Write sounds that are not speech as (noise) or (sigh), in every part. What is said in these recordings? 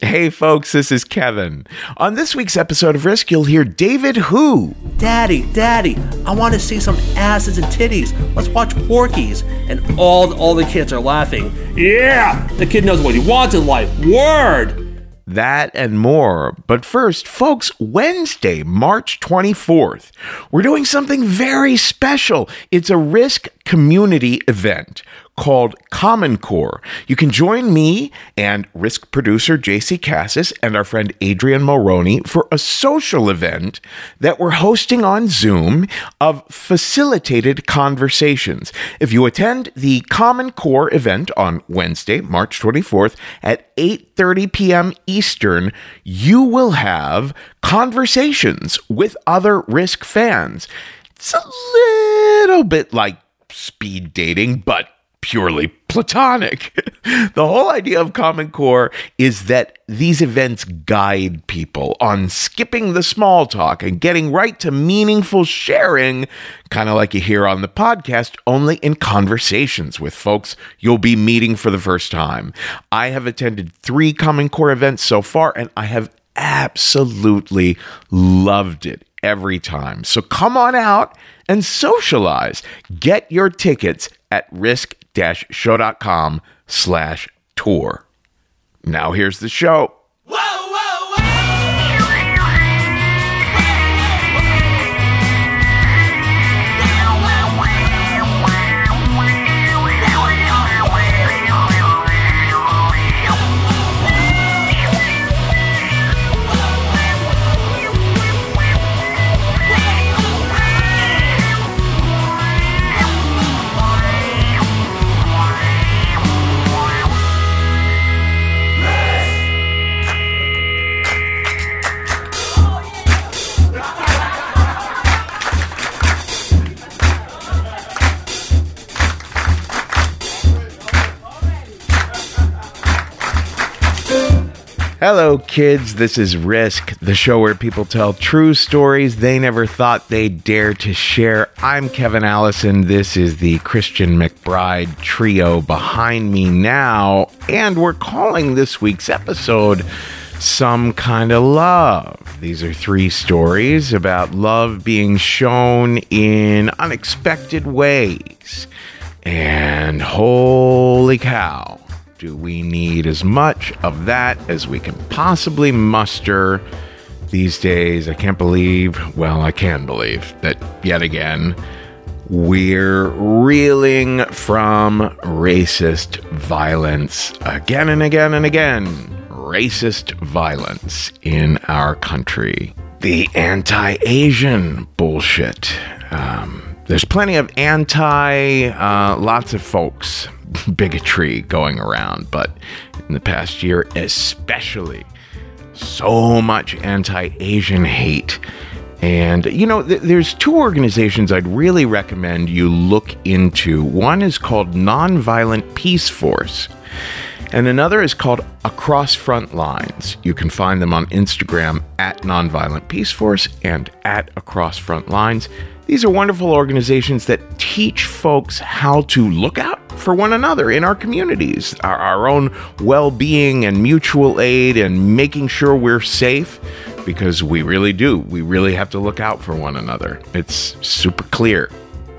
Hey folks, this is Kevin. On this week's episode of Risk, you'll hear David Hu. Daddy, Daddy, I want to see some asses and titties. Let's watch Porky's. And all all the kids are laughing. Yeah, the kid knows what he wants in life. Word. That and more. But first, folks, Wednesday, March 24th, we're doing something very special. It's a Risk community event called Common Core. You can join me and Risk producer JC Cassis and our friend Adrian Mulroney for a social event that we're hosting on Zoom of facilitated conversations. If you attend the Common Core event on Wednesday, March 24th at 8:30 p.m. Eastern, you will have conversations with other Risk fans. It's a little bit like speed dating, but purely platonic. (laughs) the whole idea of Common Core is that these events guide people on skipping the small talk and getting right to meaningful sharing, kind of like you hear on the podcast, only in conversations with folks you'll be meeting for the first time. I have attended three Common Core events so far, and I have absolutely loved it every time. So come on out and socialize. Get your tickets at risk-show.com slash tour. Now here's the show. Hello, kids. This is Risk, the show where people tell true stories they never thought they'd dare to share. I'm Kevin Allison. This is the Christian McBride trio behind me now, and we're calling this week's episode Some Kind of Love. These are three stories about love being shown in unexpected ways. And holy cow do we need as much of that as we can possibly muster these days? I can't believe, well, I can believe that yet again, we're reeling from racist violence again and again and again. Racist violence in our country. The anti Asian bullshit. Um, there's plenty of anti, uh, lots of folks (laughs) bigotry going around, but in the past year, especially, so much anti Asian hate. And, you know, th- there's two organizations I'd really recommend you look into. One is called Nonviolent Peace Force, and another is called Across Front Lines. You can find them on Instagram at Nonviolent Peace Force and at Across Front Lines. These are wonderful organizations that teach folks how to look out for one another in our communities, our, our own well being and mutual aid, and making sure we're safe because we really do. We really have to look out for one another. It's super clear.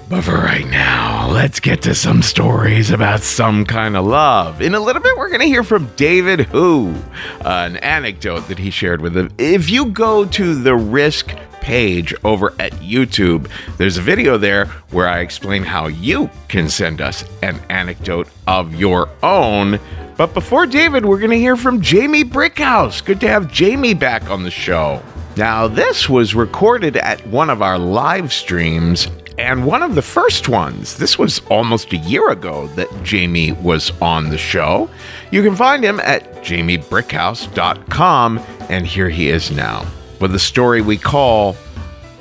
But for right now, let's get to some stories about some kind of love. In a little bit, we're going to hear from David Hu, an anecdote that he shared with him. If you go to the Risk page over at YouTube. There's a video there where I explain how you can send us an anecdote of your own. But before David, we're going to hear from Jamie Brickhouse. Good to have Jamie back on the show. Now, this was recorded at one of our live streams and one of the first ones. This was almost a year ago that Jamie was on the show. You can find him at jamiebrickhouse.com, and here he is now with a story we call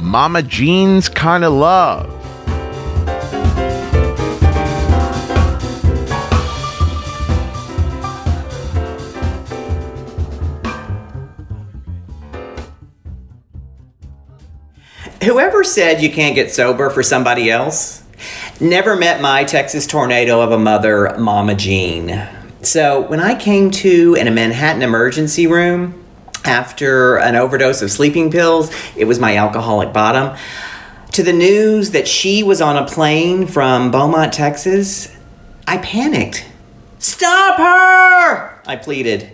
Mama Jean's Kinda Love. Whoever said you can't get sober for somebody else never met my Texas tornado of a mother, Mama Jean. So when I came to in a Manhattan emergency room after an overdose of sleeping pills, it was my alcoholic bottom. To the news that she was on a plane from Beaumont, Texas, I panicked. Stop her! I pleaded.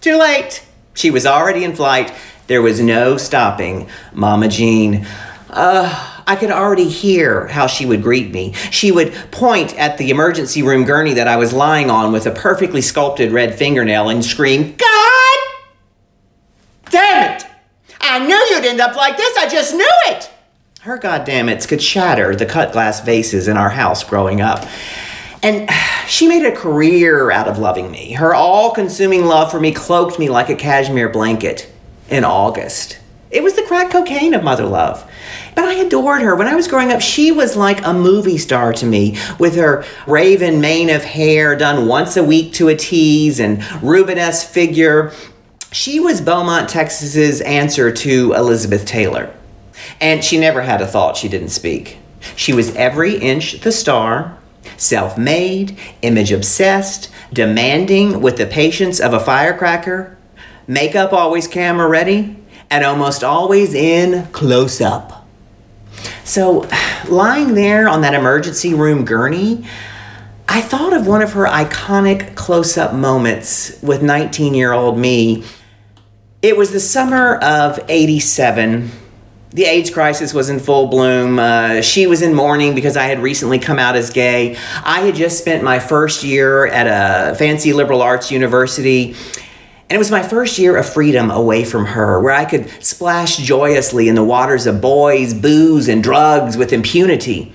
Too late. She was already in flight. There was no stopping Mama Jean. I could already hear how she would greet me. She would point at the emergency room gurney that I was lying on with a perfectly sculpted red fingernail and scream, God! Damn it! I knew you'd end up like this. I just knew it! Her goddammits could shatter the cut glass vases in our house growing up. And (sighs) she made a career out of loving me. Her all consuming love for me cloaked me like a cashmere blanket in August. It was the crack cocaine of mother love. But I adored her. When I was growing up, she was like a movie star to me with her raven mane of hair done once a week to a tease and Rubenesque figure. She was Beaumont, Texas's answer to Elizabeth Taylor. And she never had a thought she didn't speak. She was every inch the star, self made, image obsessed, demanding with the patience of a firecracker, makeup always camera ready, and almost always in close up. So, (sighs) lying there on that emergency room gurney, I thought of one of her iconic close up moments with 19 year old me. It was the summer of 87 the AIDS crisis was in full bloom. Uh, she was in mourning because I had recently come out as gay. I had just spent my first year at a fancy liberal arts university. And it was my first year of freedom away from her, where I could splash joyously in the waters of boys, booze, and drugs with impunity.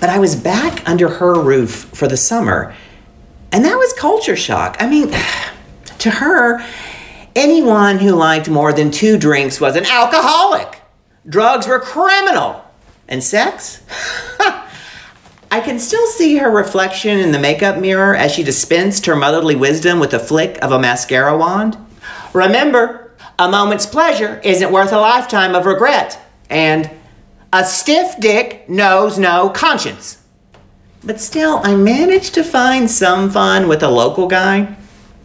But I was back under her roof for the summer. And that was culture shock. I mean, (sighs) to her, anyone who liked more than two drinks was an alcoholic. Drugs were criminal. And sex? (laughs) I can still see her reflection in the makeup mirror as she dispensed her motherly wisdom with a flick of a mascara wand. Remember, a moment's pleasure isn't worth a lifetime of regret. And a stiff dick knows no conscience. But still, I managed to find some fun with a local guy.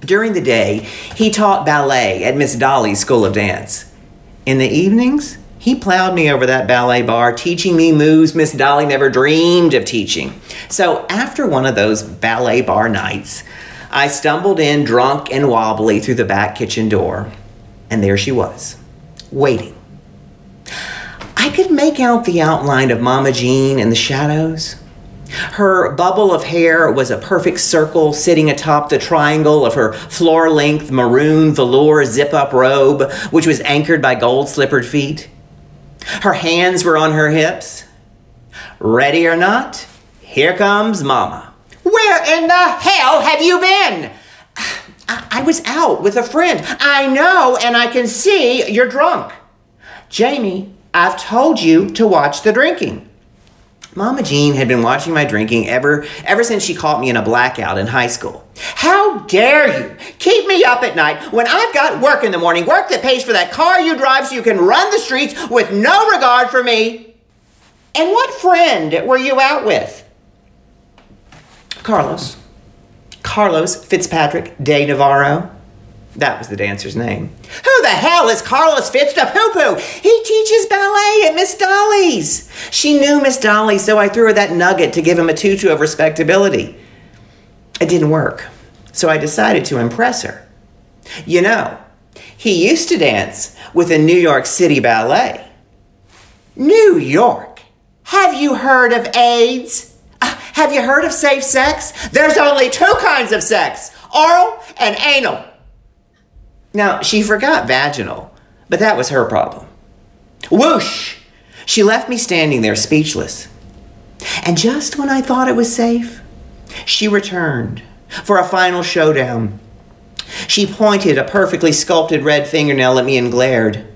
During the day, he taught ballet at Miss Dolly's School of Dance. In the evenings, he plowed me over that ballet bar, teaching me moves Miss Dolly never dreamed of teaching. So after one of those ballet bar nights, I stumbled in drunk and wobbly through the back kitchen door, and there she was, waiting. I could make out the outline of Mama Jean in the shadows. Her bubble of hair was a perfect circle sitting atop the triangle of her floor length maroon velour zip up robe, which was anchored by gold slippered feet. Her hands were on her hips. Ready or not, here comes Mama. Where in the hell have you been? I, I was out with a friend. I know, and I can see you're drunk. Jamie, I've told you to watch the drinking. Mama Jean had been watching my drinking ever ever since she caught me in a blackout in high school. How dare you keep me up at night when I've got work in the morning, work that pays for that car you drive so you can run the streets with no regard for me? And what friend were you out with? Carlos. Carlos Fitzpatrick de Navarro. That was the dancer's name. Who the hell is Carlos Fitz poo poo? He teaches ballet at Miss Dolly's. She knew Miss Dolly, so I threw her that nugget to give him a tutu of respectability. It didn't work, so I decided to impress her. You know, he used to dance with a New York City ballet. New York? Have you heard of AIDS? Uh, have you heard of safe sex? There's only two kinds of sex oral and anal. Now, she forgot vaginal, but that was her problem. Whoosh! She left me standing there speechless. And just when I thought it was safe, she returned for a final showdown. She pointed a perfectly sculpted red fingernail at me and glared.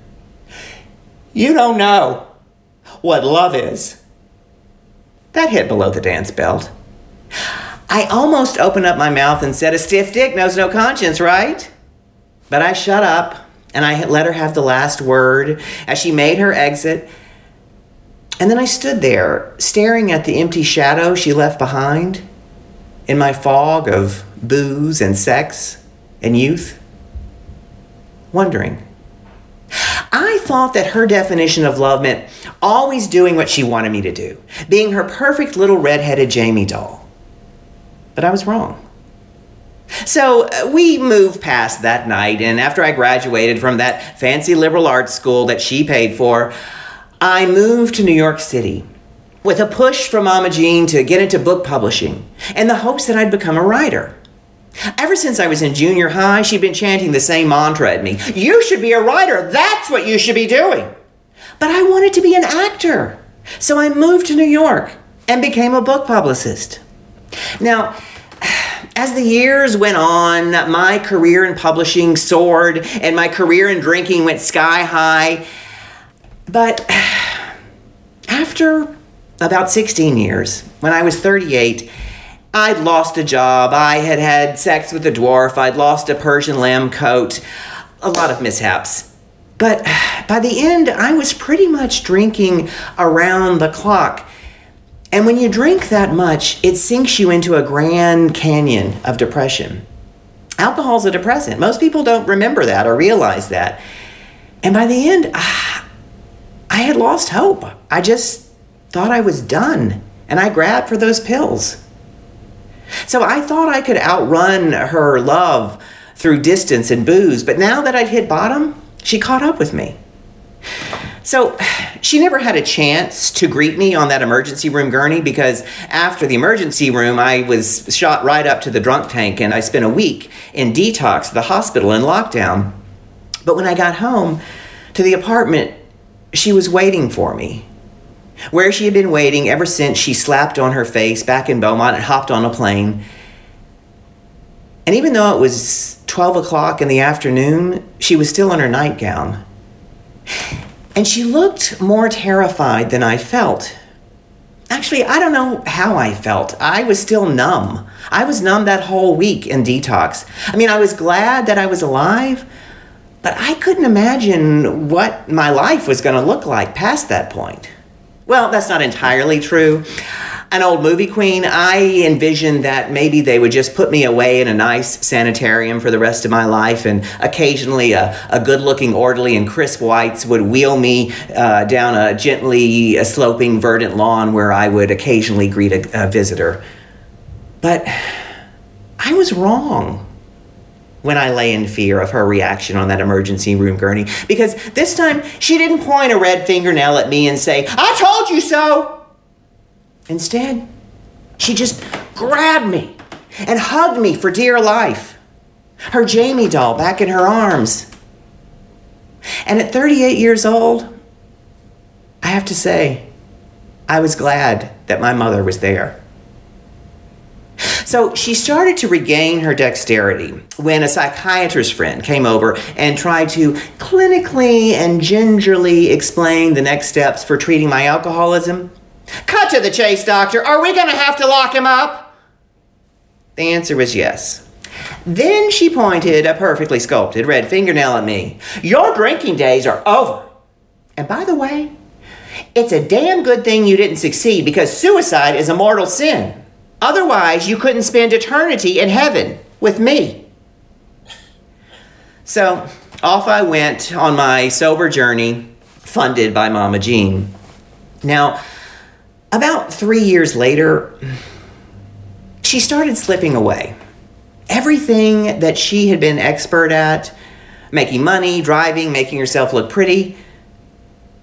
You don't know what love is. That hit below the dance belt. I almost opened up my mouth and said, A stiff dick knows no conscience, right? But I shut up and I let her have the last word as she made her exit. And then I stood there, staring at the empty shadow she left behind in my fog of booze and sex and youth? Wondering. I thought that her definition of love meant always doing what she wanted me to do, being her perfect little red-headed Jamie doll. But I was wrong. So uh, we moved past that night, and after I graduated from that fancy liberal arts school that she paid for, I moved to New York City with a push from Mama Jean to get into book publishing and the hopes that I'd become a writer. Ever since I was in junior high, she'd been chanting the same mantra at me You should be a writer. That's what you should be doing. But I wanted to be an actor. So I moved to New York and became a book publicist. Now, as the years went on, my career in publishing soared and my career in drinking went sky high. But (sighs) after about 16 years, when I was 38, I'd lost a job. I had had sex with a dwarf. I'd lost a Persian lamb coat. A lot of mishaps. But (sighs) by the end, I was pretty much drinking around the clock. And when you drink that much, it sinks you into a grand canyon of depression. Alcohol's a depressant. Most people don't remember that or realize that. And by the end, ah, I had lost hope. I just thought I was done. And I grabbed for those pills. So I thought I could outrun her love through distance and booze, but now that I'd hit bottom, she caught up with me. So she never had a chance to greet me on that emergency room gurney because after the emergency room, I was shot right up to the drunk tank and I spent a week in detox, the hospital in lockdown. But when I got home to the apartment, she was waiting for me where she had been waiting ever since she slapped on her face back in Beaumont and hopped on a plane. And even though it was 12 o'clock in the afternoon, she was still in her nightgown. And she looked more terrified than I felt. Actually, I don't know how I felt. I was still numb. I was numb that whole week in detox. I mean, I was glad that I was alive, but I couldn't imagine what my life was going to look like past that point. Well, that's not entirely true. An old movie queen, I envisioned that maybe they would just put me away in a nice sanitarium for the rest of my life, and occasionally a, a good looking orderly in crisp whites would wheel me uh, down a gently sloping verdant lawn where I would occasionally greet a, a visitor. But I was wrong when I lay in fear of her reaction on that emergency room gurney. Because this time, she didn't point a red fingernail at me and say, I told you so! Instead, she just grabbed me and hugged me for dear life. Her Jamie doll back in her arms. And at 38 years old, I have to say, I was glad that my mother was there. So she started to regain her dexterity when a psychiatrist friend came over and tried to clinically and gingerly explain the next steps for treating my alcoholism. Cut to the chase, doctor. Are we going to have to lock him up? The answer was yes. Then she pointed a perfectly sculpted red fingernail at me. Your drinking days are over. And by the way, it's a damn good thing you didn't succeed because suicide is a mortal sin. Otherwise, you couldn't spend eternity in heaven with me. So off I went on my sober journey, funded by Mama Jean. Now, about three years later, she started slipping away. Everything that she had been expert at, making money, driving, making herself look pretty,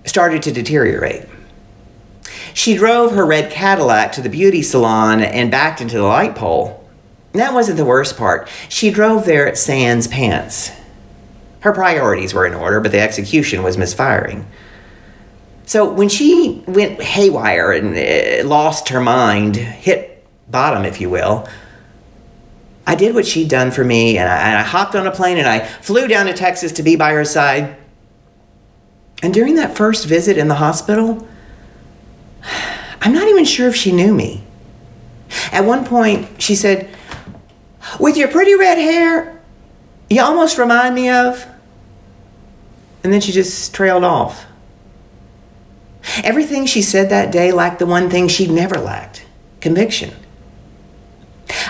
started to deteriorate. She drove her red Cadillac to the beauty salon and backed into the light pole. That wasn't the worst part. She drove there at sans pants. Her priorities were in order, but the execution was misfiring. So when she went haywire and uh, lost her mind, hit bottom, if you will, I did what she'd done for me, and I, and I hopped on a plane and I flew down to Texas to be by her side. And during that first visit in the hospital, (sighs) I'm not even sure if she knew me. At one point, she said, With your pretty red hair, you almost remind me of. And then she just trailed off. Everything she said that day lacked the one thing she'd never lacked conviction.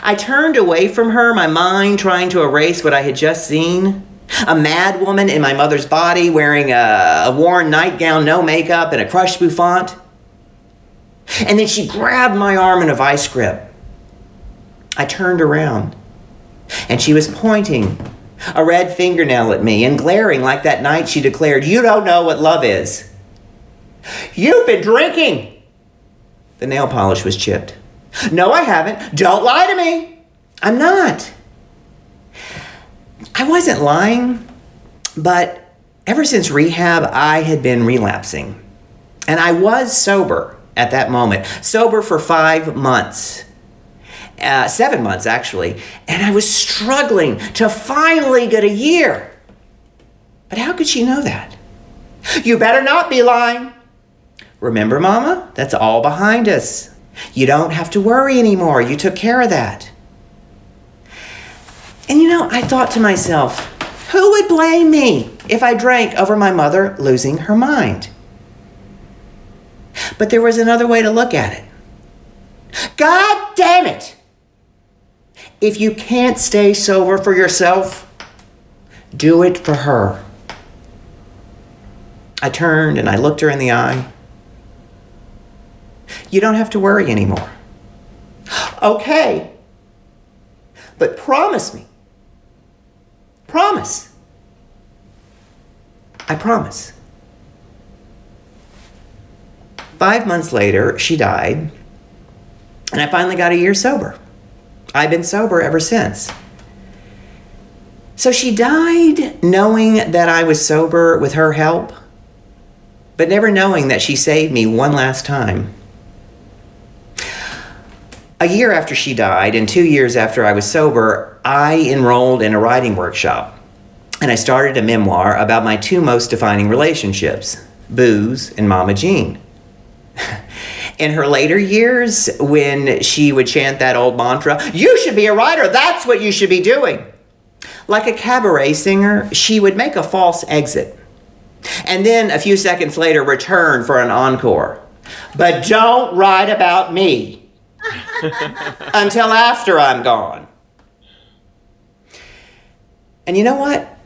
I turned away from her, my mind trying to erase what I had just seen. A mad woman in my mother's body wearing a, a worn nightgown, no makeup, and a crushed bouffant. And then she grabbed my arm in a vice grip. I turned around, and she was pointing a red fingernail at me and glaring like that night she declared, You don't know what love is. You've been drinking. The nail polish was chipped. No, I haven't. Don't lie to me. I'm not. I wasn't lying, but ever since rehab, I had been relapsing. And I was sober at that moment, sober for five months. Uh, seven months actually, and I was struggling to finally get a year. But how could she know that? You better not be lying. Remember, Mama? That's all behind us. You don't have to worry anymore. You took care of that. And you know, I thought to myself, who would blame me if I drank over my mother losing her mind? But there was another way to look at it. God damn it! If you can't stay sober for yourself, do it for her. I turned and I looked her in the eye. You don't have to worry anymore. Okay. But promise me. Promise. I promise. Five months later, she died, and I finally got a year sober. I've been sober ever since. So she died knowing that I was sober with her help, but never knowing that she saved me one last time. A year after she died, and two years after I was sober, I enrolled in a writing workshop. And I started a memoir about my two most defining relationships booze and Mama Jean. (laughs) in her later years, when she would chant that old mantra, You should be a writer, that's what you should be doing. Like a cabaret singer, she would make a false exit. And then a few seconds later, return for an encore. But don't write about me (laughs) until after I'm gone. And you know what?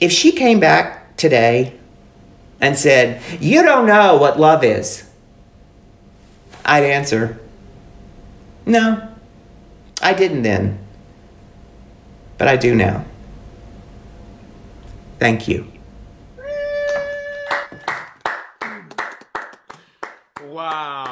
If she came back today and said, You don't know what love is, I'd answer, No, I didn't then. But I do now. Thank you. Wow.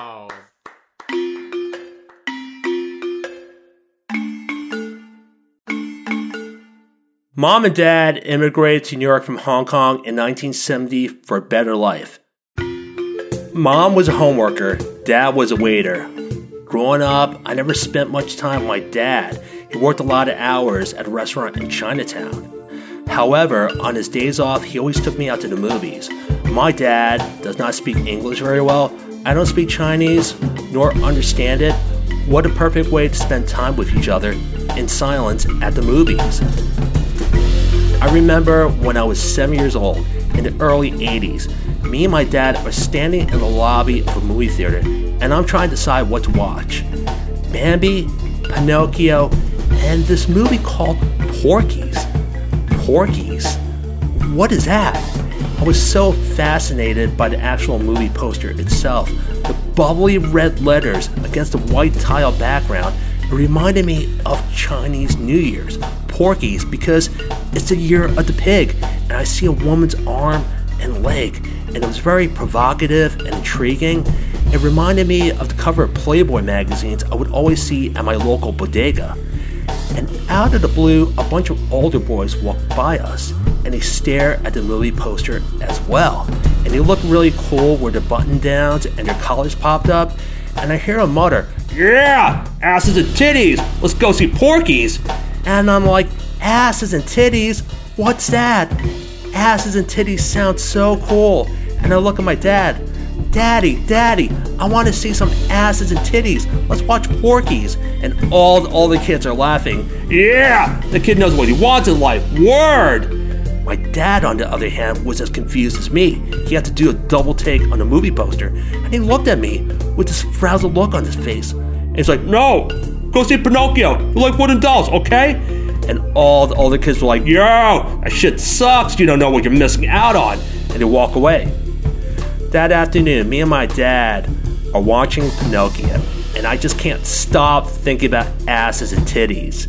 Mom and dad immigrated to New York from Hong Kong in 1970 for a better life. Mom was a homeworker, dad was a waiter. Growing up, I never spent much time with my dad. He worked a lot of hours at a restaurant in Chinatown. However, on his days off, he always took me out to the movies. My dad does not speak English very well. I don't speak Chinese, nor understand it. What a perfect way to spend time with each other in silence at the movies. I remember when I was seven years old in the early 80s, me and my dad are standing in the lobby of a movie theater and I'm trying to decide what to watch Bambi, Pinocchio, and this movie called Porky's. Porky's? What is that? I was so fascinated by the actual movie poster itself. The bubbly red letters against the white tile background reminded me of Chinese New Year's, Porky's, because it's the year of the pig, and I see a woman's arm and leg, and it was very provocative and intriguing. It reminded me of the cover of Playboy magazines I would always see at my local bodega. And out of the blue, a bunch of older boys walk by us, and they stare at the movie poster as well. And they look really cool with their button downs and their collars popped up. And I hear them mutter, Yeah, asses and titties, let's go see Porky's. And I'm like, Asses and titties? What's that? Asses and titties sound so cool. And I look at my dad. Daddy, Daddy, I want to see some asses and titties. Let's watch Porky's. And all all the kids are laughing. Yeah, the kid knows what he wants in life. Word. My dad, on the other hand, was as confused as me. He had to do a double take on the movie poster, and he looked at me with this frazzled look on his face. And he's like, "No, Go see Pinocchio. You like wooden dolls, okay? And all the older kids were like, Yo, that shit sucks. You don't know what you're missing out on. And they walk away. That afternoon, me and my dad are watching Pinocchio, and I just can't stop thinking about asses and titties.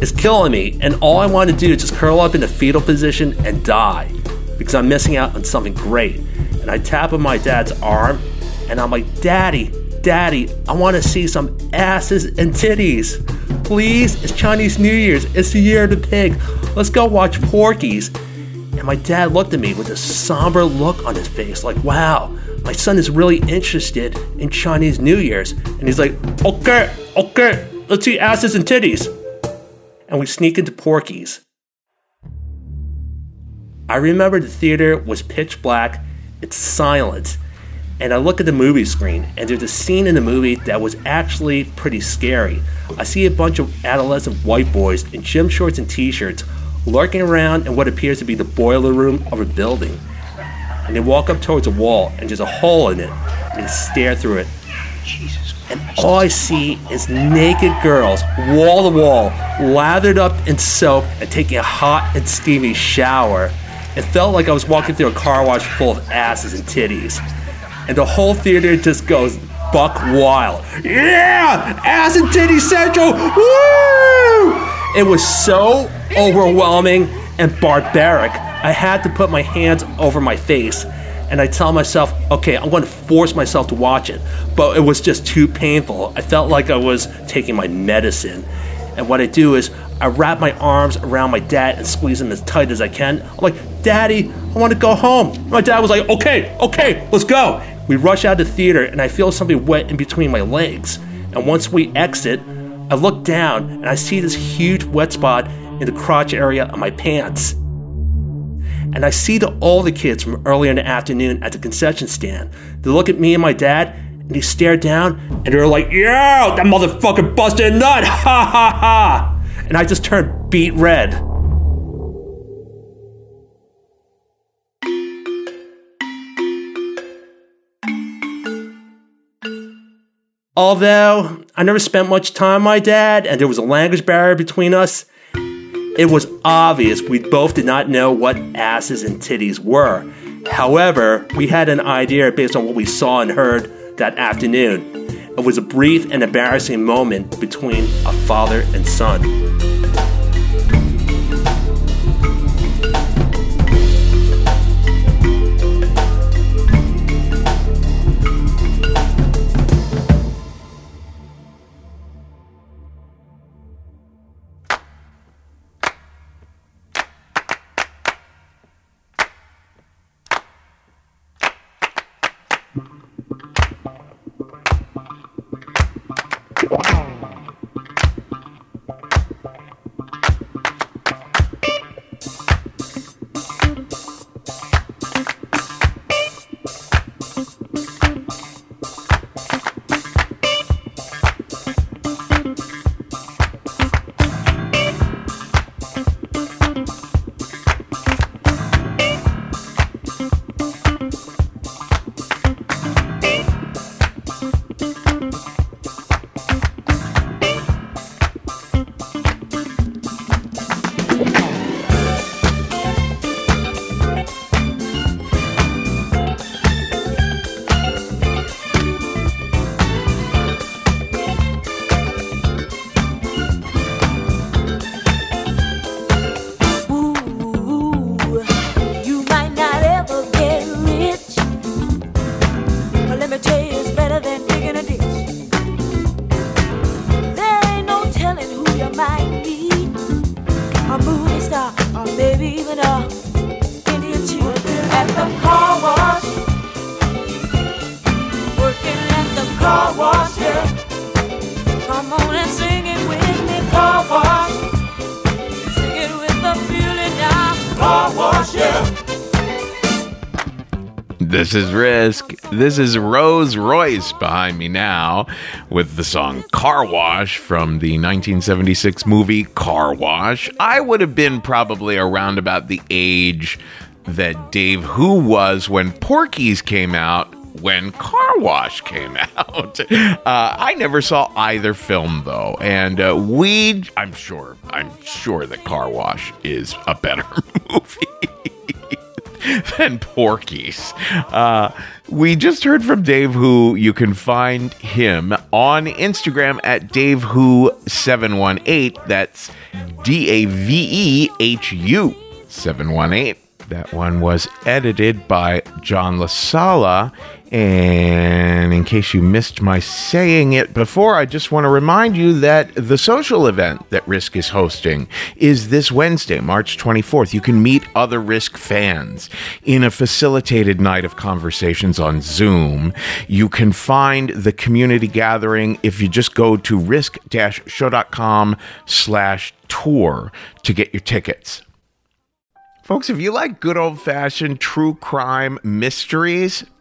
It's killing me, and all I want to do is just curl up in the fetal position and die because I'm missing out on something great. And I tap on my dad's arm, and I'm like, Daddy, Daddy, I want to see some asses and titties. Please, it's Chinese New Year's. It's the year of the pig. Let's go watch Porky's. And my dad looked at me with a somber look on his face, like, wow, my son is really interested in Chinese New Year's. And he's like, okay, okay, let's see asses and titties. And we sneak into Porky's. I remember the theater was pitch black, it's silent, and I look at the movie screen, and there's a scene in the movie that was actually pretty scary. I see a bunch of adolescent white boys in gym shorts and t shirts lurking around in what appears to be the boiler room of a building. And they walk up towards a wall, and there's a hole in it, and they stare through it. And all I see is naked girls, wall to wall, lathered up in soap and taking a hot and steamy shower. It felt like I was walking through a car wash full of asses and titties. And the whole theater just goes buck wild. Yeah! Ass and titty central! Woo! It was so overwhelming and barbaric. I had to put my hands over my face and I tell myself, okay, I'm going to force myself to watch it. But it was just too painful. I felt like I was taking my medicine. And what I do is I wrap my arms around my dad and squeeze him as tight as I can. I'm like, Daddy, I want to go home. My dad was like, okay, okay, let's go. We rush out of the theater and I feel something wet in between my legs. And once we exit, I look down and I see this huge wet spot in the crotch area of my pants. And I see all the kids from earlier in the afternoon at the concession stand. They look at me and my dad and they stare down and they're like, "Yo, that motherfucker busted a nut! (laughs) Ha ha ha! And I just turned beet red. Although I never spent much time with my dad and there was a language barrier between us, it was obvious we both did not know what asses and titties were. However, we had an idea based on what we saw and heard that afternoon. It was a brief and embarrassing moment between a father and son. This is Risk. This is Rose Royce behind me now with the song Car Wash from the 1976 movie Car Wash. I would have been probably around about the age that Dave Hu was when Porky's came out when Car Wash came (laughs) out. Uh, I never saw either film though, and uh, we, I'm sure, I'm sure that Car Wash is a better (laughs) movie. (laughs) than Porky's. Uh, we just heard from Dave Hu. You can find him on Instagram at DaveHu718. That's D A V E H U 718. That one was edited by John LaSala. And in case you missed my saying it before, I just want to remind you that the social event that Risk is hosting is this Wednesday, March 24th. You can meet other Risk fans in a facilitated night of conversations on Zoom. You can find the community gathering if you just go to risk-show.com slash tour to get your tickets. Folks, if you like good old fashioned true crime mysteries,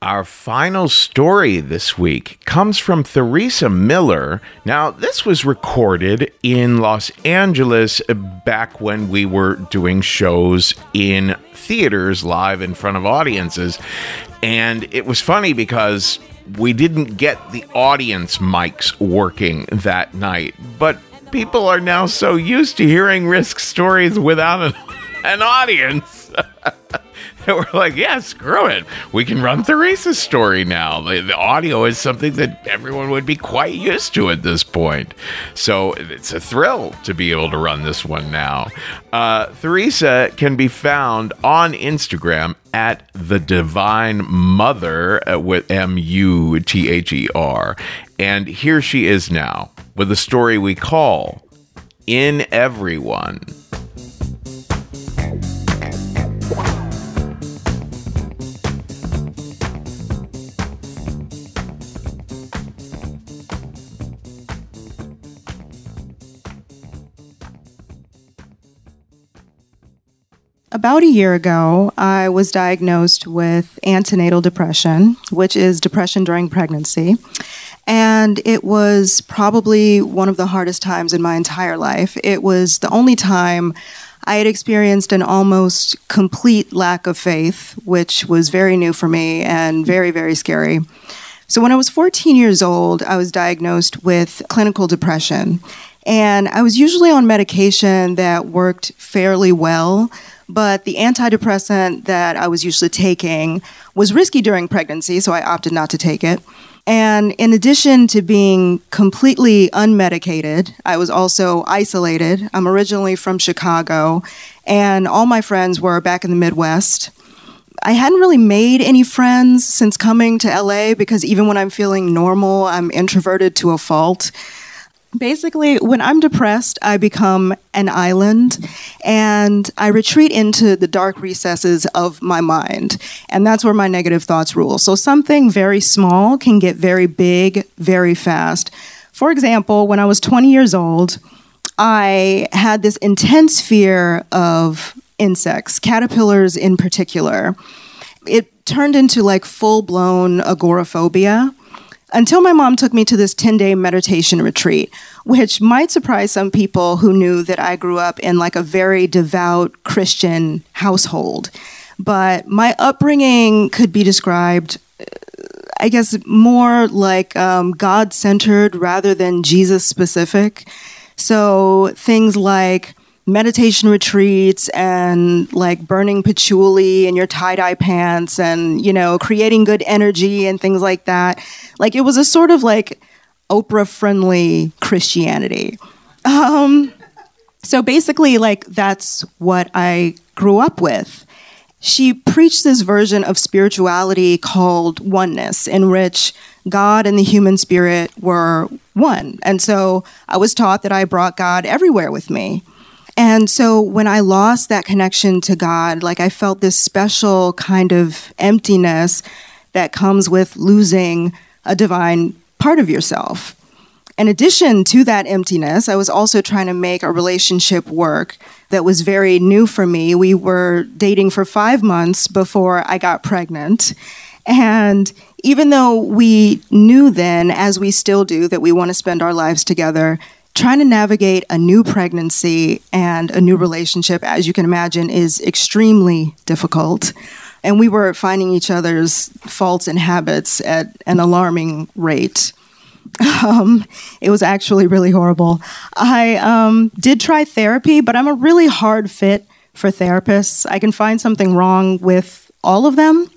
Our final story this week comes from Theresa Miller. Now, this was recorded in Los Angeles back when we were doing shows in theaters live in front of audiences. And it was funny because we didn't get the audience mics working that night. But people are now so used to hearing risk stories without an, (laughs) an audience. (laughs) (laughs) we're like, yeah, screw it. We can run Theresa's story now. The, the, audio is something that everyone would be quite used to at this point. So it's a thrill to be able to run this one now. Uh, Theresa can be found on Instagram at the Divine Mother uh, with M U T H E R. And here she is now with a story we call In Everyone. About a year ago, I was diagnosed with antenatal depression, which is depression during pregnancy. And it was probably one of the hardest times in my entire life. It was the only time I had experienced an almost complete lack of faith, which was very new for me and very, very scary. So, when I was 14 years old, I was diagnosed with clinical depression. And I was usually on medication that worked fairly well, but the antidepressant that I was usually taking was risky during pregnancy, so I opted not to take it. And in addition to being completely unmedicated, I was also isolated. I'm originally from Chicago, and all my friends were back in the Midwest. I hadn't really made any friends since coming to LA because even when I'm feeling normal, I'm introverted to a fault. Basically, when I'm depressed, I become an island and I retreat into the dark recesses of my mind. And that's where my negative thoughts rule. So something very small can get very big very fast. For example, when I was 20 years old, I had this intense fear of insects, caterpillars in particular. It turned into like full blown agoraphobia. Until my mom took me to this 10 day meditation retreat, which might surprise some people who knew that I grew up in like a very devout Christian household. But my upbringing could be described, uh, I guess, more like um, God centered rather than Jesus specific. So things like meditation retreats and like burning patchouli in your tie-dye pants and you know creating good energy and things like that. Like it was a sort of like oprah friendly christianity. Um, so basically like that's what i grew up with. She preached this version of spirituality called oneness in which god and the human spirit were one. And so i was taught that i brought god everywhere with me and so when I lost that connection to God, like I felt this special kind of emptiness that comes with losing a divine part of yourself. In addition to that emptiness, I was also trying to make a relationship work that was very new for me. We were dating for five months before I got pregnant. And even though we knew then, as we still do, that we want to spend our lives together, trying to navigate a new pregnancy and a new relationship, as you can imagine, is extremely difficult. And we were finding each other's faults and habits at an alarming rate. (laughs) Um, it was actually really horrible. I um, did try therapy, but I'm a really hard fit for therapists. I can find something wrong with all of them.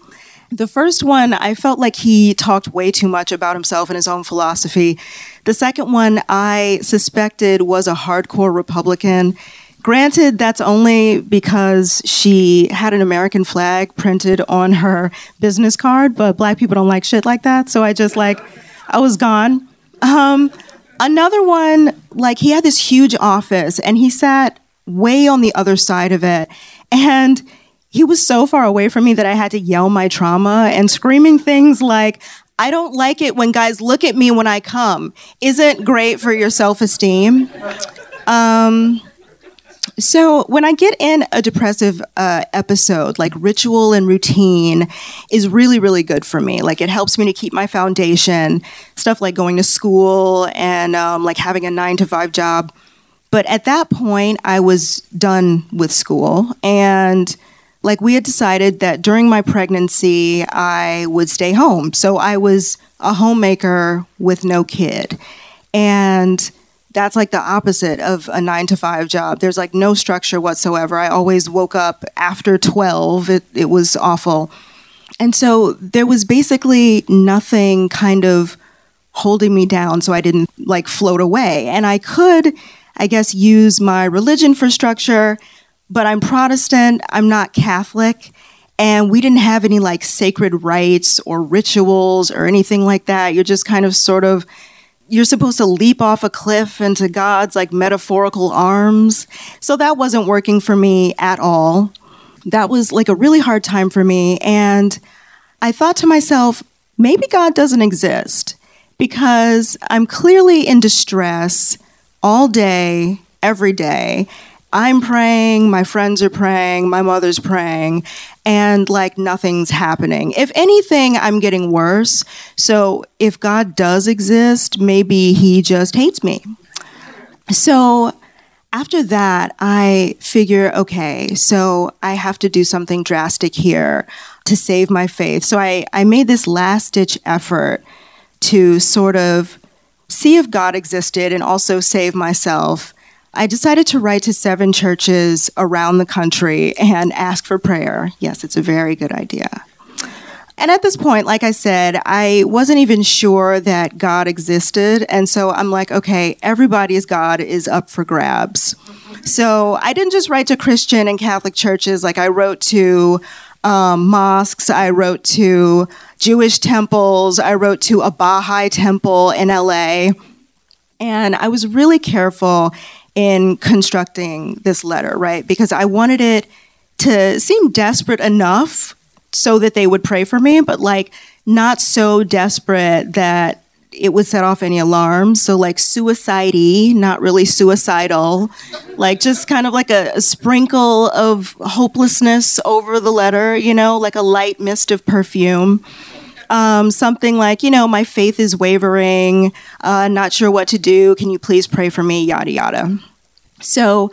The first one, I felt like he talked way too much about himself and his own philosophy. The second one, I suspected was a hardcore Republican. Granted, that's only because she had an American flag printed on her business card, but black people don't like shit like that. So I just like, I was gone. Um, another one, like, he had this huge office and he sat way on the other side of it. And he was so far away from me that I had to yell my trauma and screaming things like, I don't like it when guys look at me when I come. Isn't great for your self esteem. Um, so when I get in a depressive uh, episode, like ritual and routine is really, really good for me. Like it helps me to keep my foundation, stuff like going to school and um, like having a nine to five job. But at that point, I was done with school and like we had decided that during my pregnancy I would stay home. So I was a homemaker with no kid. And that's like the opposite of a 9 to 5 job. There's like no structure whatsoever. I always woke up after 12. It it was awful. And so there was basically nothing kind of holding me down so I didn't like float away. And I could I guess use my religion for structure but I'm Protestant, I'm not Catholic, and we didn't have any like sacred rites or rituals or anything like that. You're just kind of sort of you're supposed to leap off a cliff into God's like metaphorical arms. So that wasn't working for me at all. That was like a really hard time for me and I thought to myself, maybe God doesn't exist because I'm clearly in distress all day, every day. I'm praying, my friends are praying, my mother's praying, and like nothing's happening. If anything, I'm getting worse. So if God does exist, maybe he just hates me. So after that, I figure, okay, so I have to do something drastic here to save my faith. So I, I made this last ditch effort to sort of see if God existed and also save myself I decided to write to seven churches around the country and ask for prayer. Yes, it's a very good idea. And at this point, like I said, I wasn't even sure that God existed. And so I'm like, okay, everybody's God is up for grabs. So I didn't just write to Christian and Catholic churches, like I wrote to um, mosques, I wrote to Jewish temples, I wrote to a Baha'i temple in LA. And I was really careful in constructing this letter, right? Because I wanted it to seem desperate enough so that they would pray for me, but like not so desperate that it would set off any alarms. So like suicidey, not really suicidal, like just kind of like a, a, sprinkle of hopelessness over the letter, you know, like a light mist of perfume. Um, something like, you know, my faith is wavering, uh, not sure what to do. Can you please pray for me? Yada, yada. So,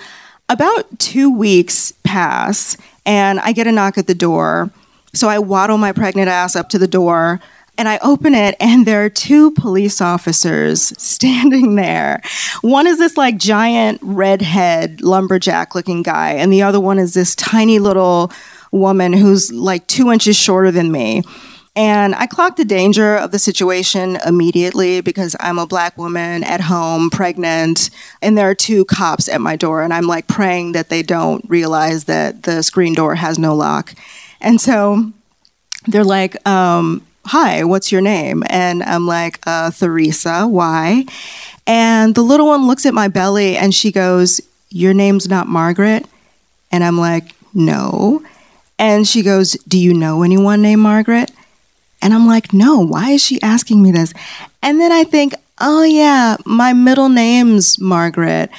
about two weeks pass, and I get a knock at the door. So, I waddle my pregnant ass up to the door and I open it, and there are two police officers (laughs) standing there. One is this like giant redhead lumberjack looking guy, and the other one is this tiny little woman who's like two inches shorter than me. And I clocked the danger of the situation immediately because I'm a black woman at home, pregnant, and there are two cops at my door. And I'm like praying that they don't realize that the screen door has no lock. And so they're like, um, Hi, what's your name? And I'm like, uh, Theresa, why? And the little one looks at my belly and she goes, Your name's not Margaret? And I'm like, No. And she goes, Do you know anyone named Margaret? And I'm like, No, why is she asking me this? And then I think, Oh, yeah, my middle name's Margaret.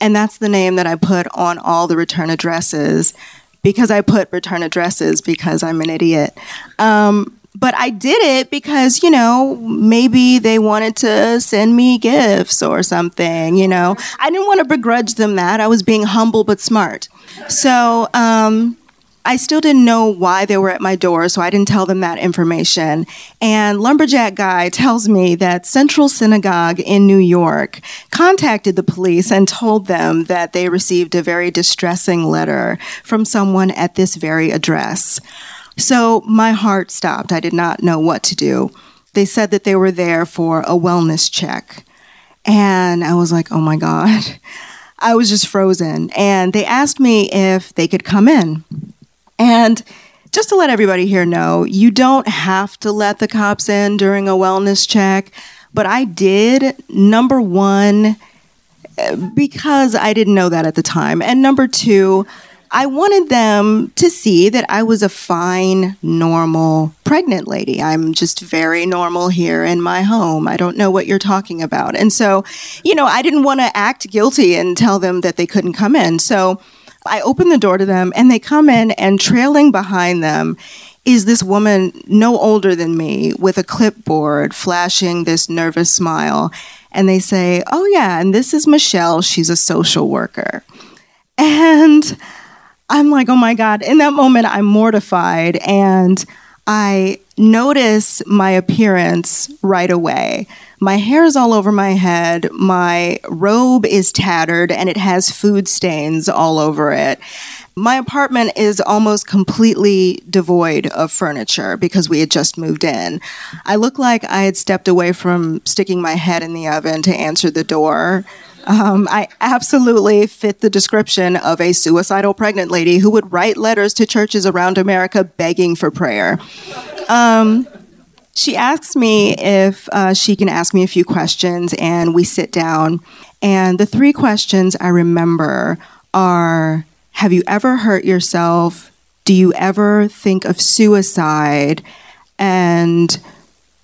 And that's the name that I put on all the return addresses because I put return addresses because I'm an idiot. Um, but I did it because, you know, maybe they wanted to send me gifts or something, you know. I didn't want to begrudge them that. I was being humble but smart. So, um, I still didn't know why they were at my door, so I didn't tell them that information. And Lumberjack Guy (laughs) tells me that Central Synagogue in New York contacted the police and told them that they received a very distressing letter from someone at this very address. So my heart stopped. I did not know what to do. They said that they were there for a wellness check. And I was like, oh my God. (laughs) I was just frozen. And they asked me if they could come in. And just to let everybody here know, you don't have to let the cops in during a wellness check. But I did, number one, uh, because I didn't know that at the time. And number two, I wanted them to see that I was a fine, normal pregnant lady. I'm just very normal here in my home. I don't know what you're talking about. And so, you know, I didn't want to act guilty and tell them that they couldn't come in. So I open the door to them and they come in, and trailing behind them is this woman no older than me with a clipboard flashing this nervous smile. And they say, Oh, yeah, and this is Michelle. She's a social worker. And I'm like, oh my God. In that moment, I'm mortified and I notice my appearance right away. My hair is all over my head. My robe is tattered and it has food stains all over it. My apartment is almost completely devoid of furniture because we had just moved in. I look like I had stepped away from sticking my head in the oven to answer the door. Um, I absolutely fit the description of a suicidal pregnant lady who would write letters to churches around America begging for prayer. Um, she asks me if uh, she can ask me a few questions, and we sit down. And the three questions I remember are Have you ever hurt yourself? Do you ever think of suicide? And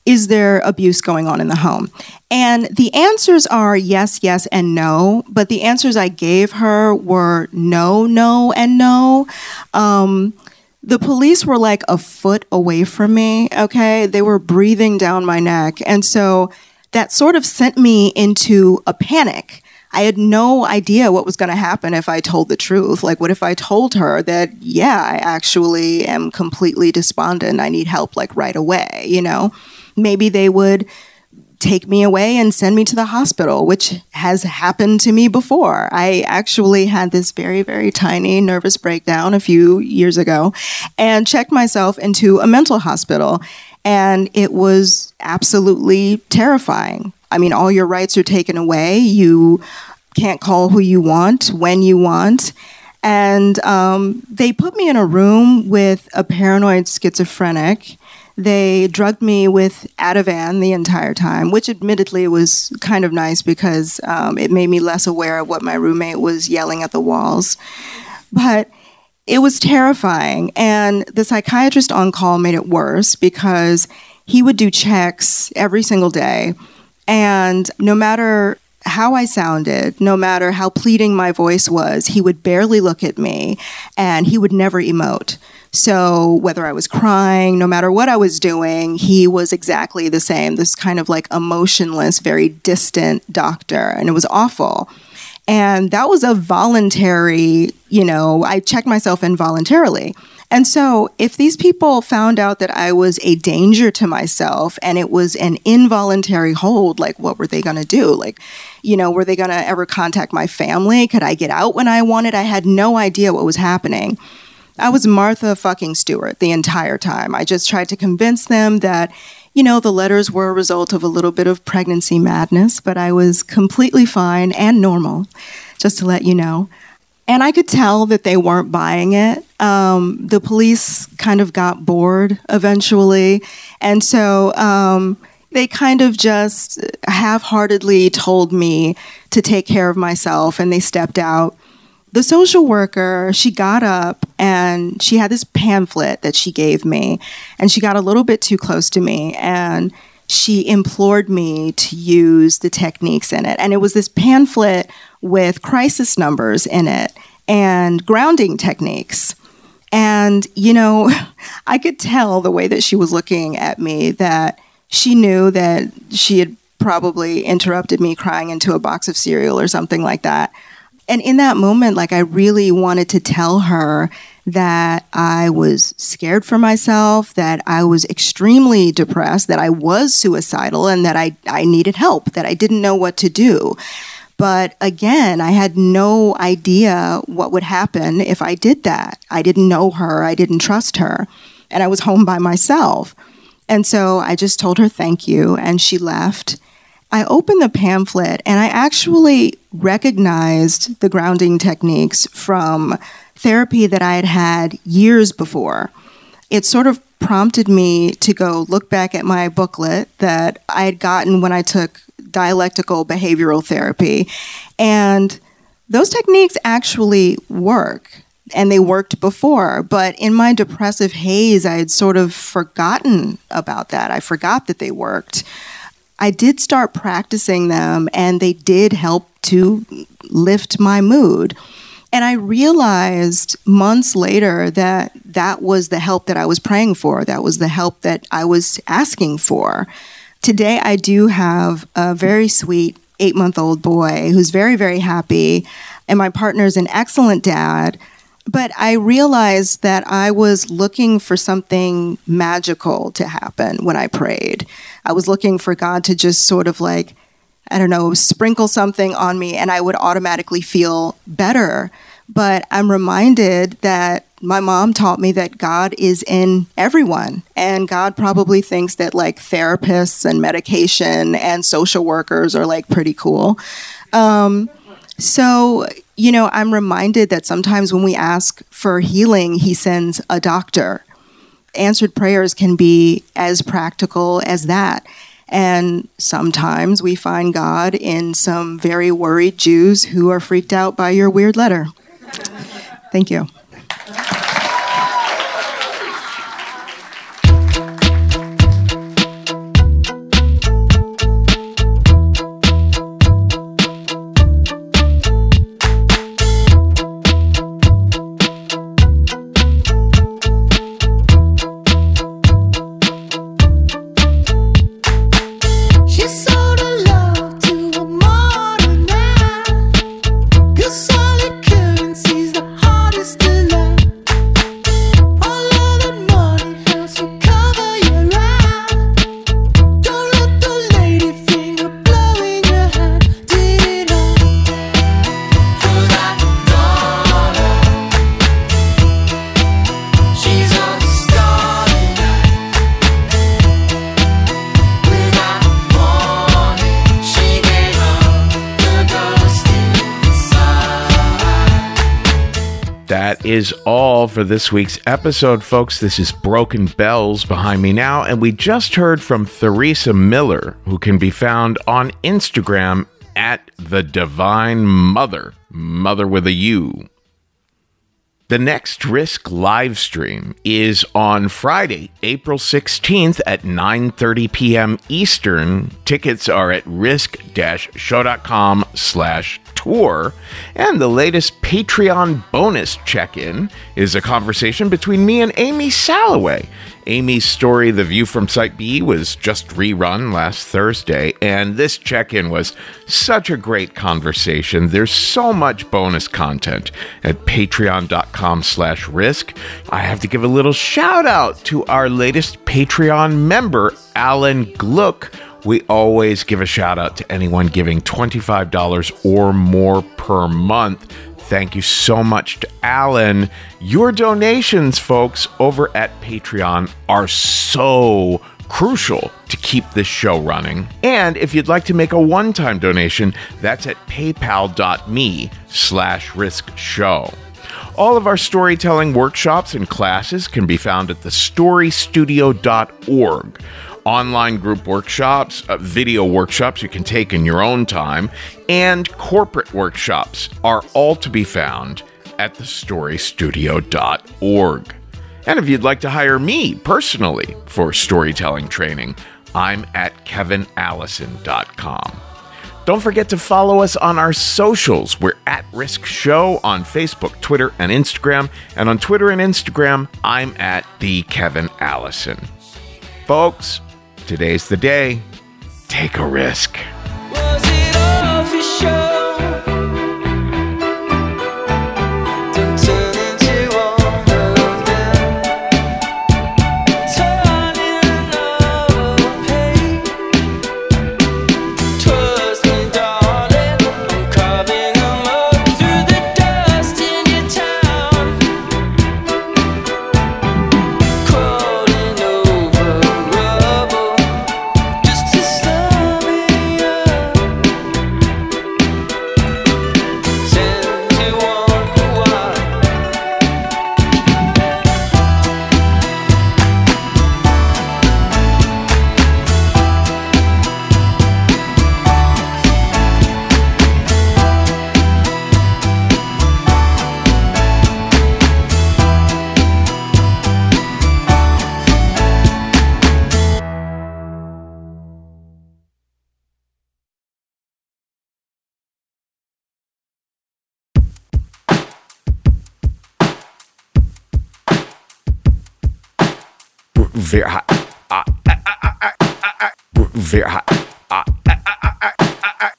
is there abuse going on in the home? And the answers are yes, yes, and no. But the answers I gave her were no, no, and no. Um, the police were like a foot away from me, okay? They were breathing down my neck. And so that sort of sent me into a panic. I had no idea what was going to happen if I told the truth. Like, what if I told her that, yeah, I actually am completely despondent. I need help, like, right away, you know? Maybe they would take me away and send me to the hospital, which has happened to me before. I actually had this very, very tiny nervous breakdown a few years ago and checked myself into a mental hospital. And it was absolutely terrifying. I mean, all your rights are taken away. You can't call who you want when you want. And um, they put me in a room with a paranoid schizophrenic they drugged me with Ativan the entire time, which admittedly was kind of nice because um, it made me less aware of what my roommate was yelling at the walls. But it was terrifying. And the psychiatrist on call made it worse because he would do checks every single day. And no matter how I sounded, no matter how pleading my voice was, he would barely look at me and he would never emote. So, whether I was crying, no matter what I was doing, he was exactly the same this kind of like emotionless, very distant doctor. And it was awful. And that was a voluntary, you know, I checked myself involuntarily. And so, if these people found out that I was a danger to myself and it was an involuntary hold, like what were they going to do? Like, you know, were they going to ever contact my family? Could I get out when I wanted? I had no idea what was happening. I was Martha fucking Stewart the entire time. I just tried to convince them that, you know, the letters were a result of a little bit of pregnancy madness, but I was completely fine and normal, just to let you know. And I could tell that they weren't buying it. Um, the police kind of got bored eventually. And so um, they kind of just half heartedly told me to take care of myself and they stepped out the social worker, she got up and she had this pamphlet that she gave me, and she got a little bit too close to me and she implored me to use the techniques in it. And it was this pamphlet with crisis numbers in it and grounding techniques. And, you know, (laughs) I could tell the way that she was looking at me that she knew that she had probably interrupted me crying into a box of cereal or something like that. And in that moment, like I really wanted to tell her that I was scared for myself, that I was extremely depressed, that I was suicidal, and that I, I needed help, that I didn't know what to do. But again, I had no idea what would happen if I did that. I didn't know her, I didn't trust her, and I was home by myself. And so I just told her thank you, and she left. I opened the pamphlet and I actually recognized the grounding techniques from therapy that I had had years before. It sort of prompted me to go look back at my booklet that I had gotten when I took dialectical behavioral therapy. And those techniques actually work and they worked before. But in my depressive haze, I had sort of forgotten about that. I forgot that they worked. I did start practicing them and they did help to lift my mood. And I realized months later that that was the help that I was praying for. That was the help that I was asking for. Today, I do have a very sweet eight month old boy who's very, very happy. And my partner is an excellent dad. But I realized that I was looking for something magical to happen when I prayed. I was looking for God to just sort of like, I don't know, sprinkle something on me and I would automatically feel better. But I'm reminded that my mom taught me that God is in everyone. And God probably thinks that like therapists and medication and social workers are like pretty cool. Um, so, you know, I'm reminded that sometimes when we ask for healing, He sends a doctor. Answered prayers can be as practical as that. And sometimes we find God in some very worried Jews who are freaked out by your weird letter. Thank you. For this week's episode, folks. This is Broken Bells behind me now, and we just heard from Theresa Miller, who can be found on Instagram at the Divine Mother, Mother with a U. The next Risk live stream is on Friday, April 16th at 9:30 p.m. Eastern. Tickets are at risk-show.com slash tour. And the latest Patreon bonus check-in is a conversation between me and Amy Salloway. Amy's story, The View from Site B, was just rerun last Thursday, and this check in was such a great conversation. There's so much bonus content at patreon.com slash risk. I have to give a little shout out to our latest Patreon member, Alan Gluck. We always give a shout out to anyone giving $25 or more per month. Thank you so much to Alan. Your donations, folks, over at Patreon are so crucial to keep this show running. And if you'd like to make a one-time donation, that's at paypal.me slash risk show. All of our storytelling workshops and classes can be found at thestorystudio.org. Online group workshops, uh, video workshops you can take in your own time, and corporate workshops are all to be found at thestorystudio.org. And if you'd like to hire me personally for storytelling training, I'm at kevinallison.com. Don't forget to follow us on our socials. We're at Risk Show on Facebook, Twitter, and Instagram. And on Twitter and Instagram, I'm at the Kevin Allison. Folks, today's the day. Take a risk. Ah, ah. Ah, ah, ah, ah, ah, ah. Yeah. Very hot. Ah, ah, ah, ah, ah, ah, ah.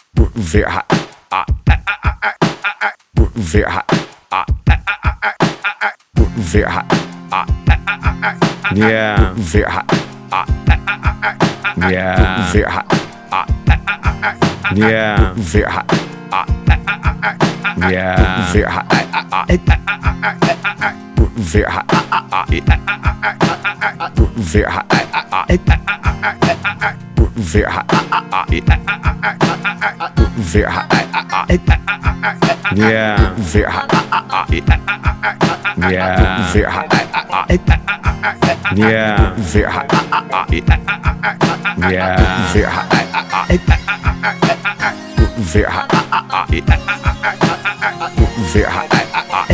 Yeah. Very hot. Ah, ah, ah, ah, ah, ah, ah. Yeah. Very hot. Ah, ah, ah, ah, ah, ah, ah. Yeah. Very hot. Ah, ah, ah, ah, ah, ah, ah, ah. Ah, ah, ah, ah, ah, ah, ah, ah. Ah, ah, ah, ah, ah, ah, ah, ah. Ah, ah, ah, ah, ah, ah, ah, ah. Ah, ah, ah, ah, ah, ah, ah, ah. Yeah. Ah, ah, ah, ah, ah, ah, ah, ah. Yeah. Ah, ah, ah, ah, ah, ah, ah, ah. Yeah. Ah, ah, ah, ah, ah, ah, ah, ah. Yeah. Very hot. Ah,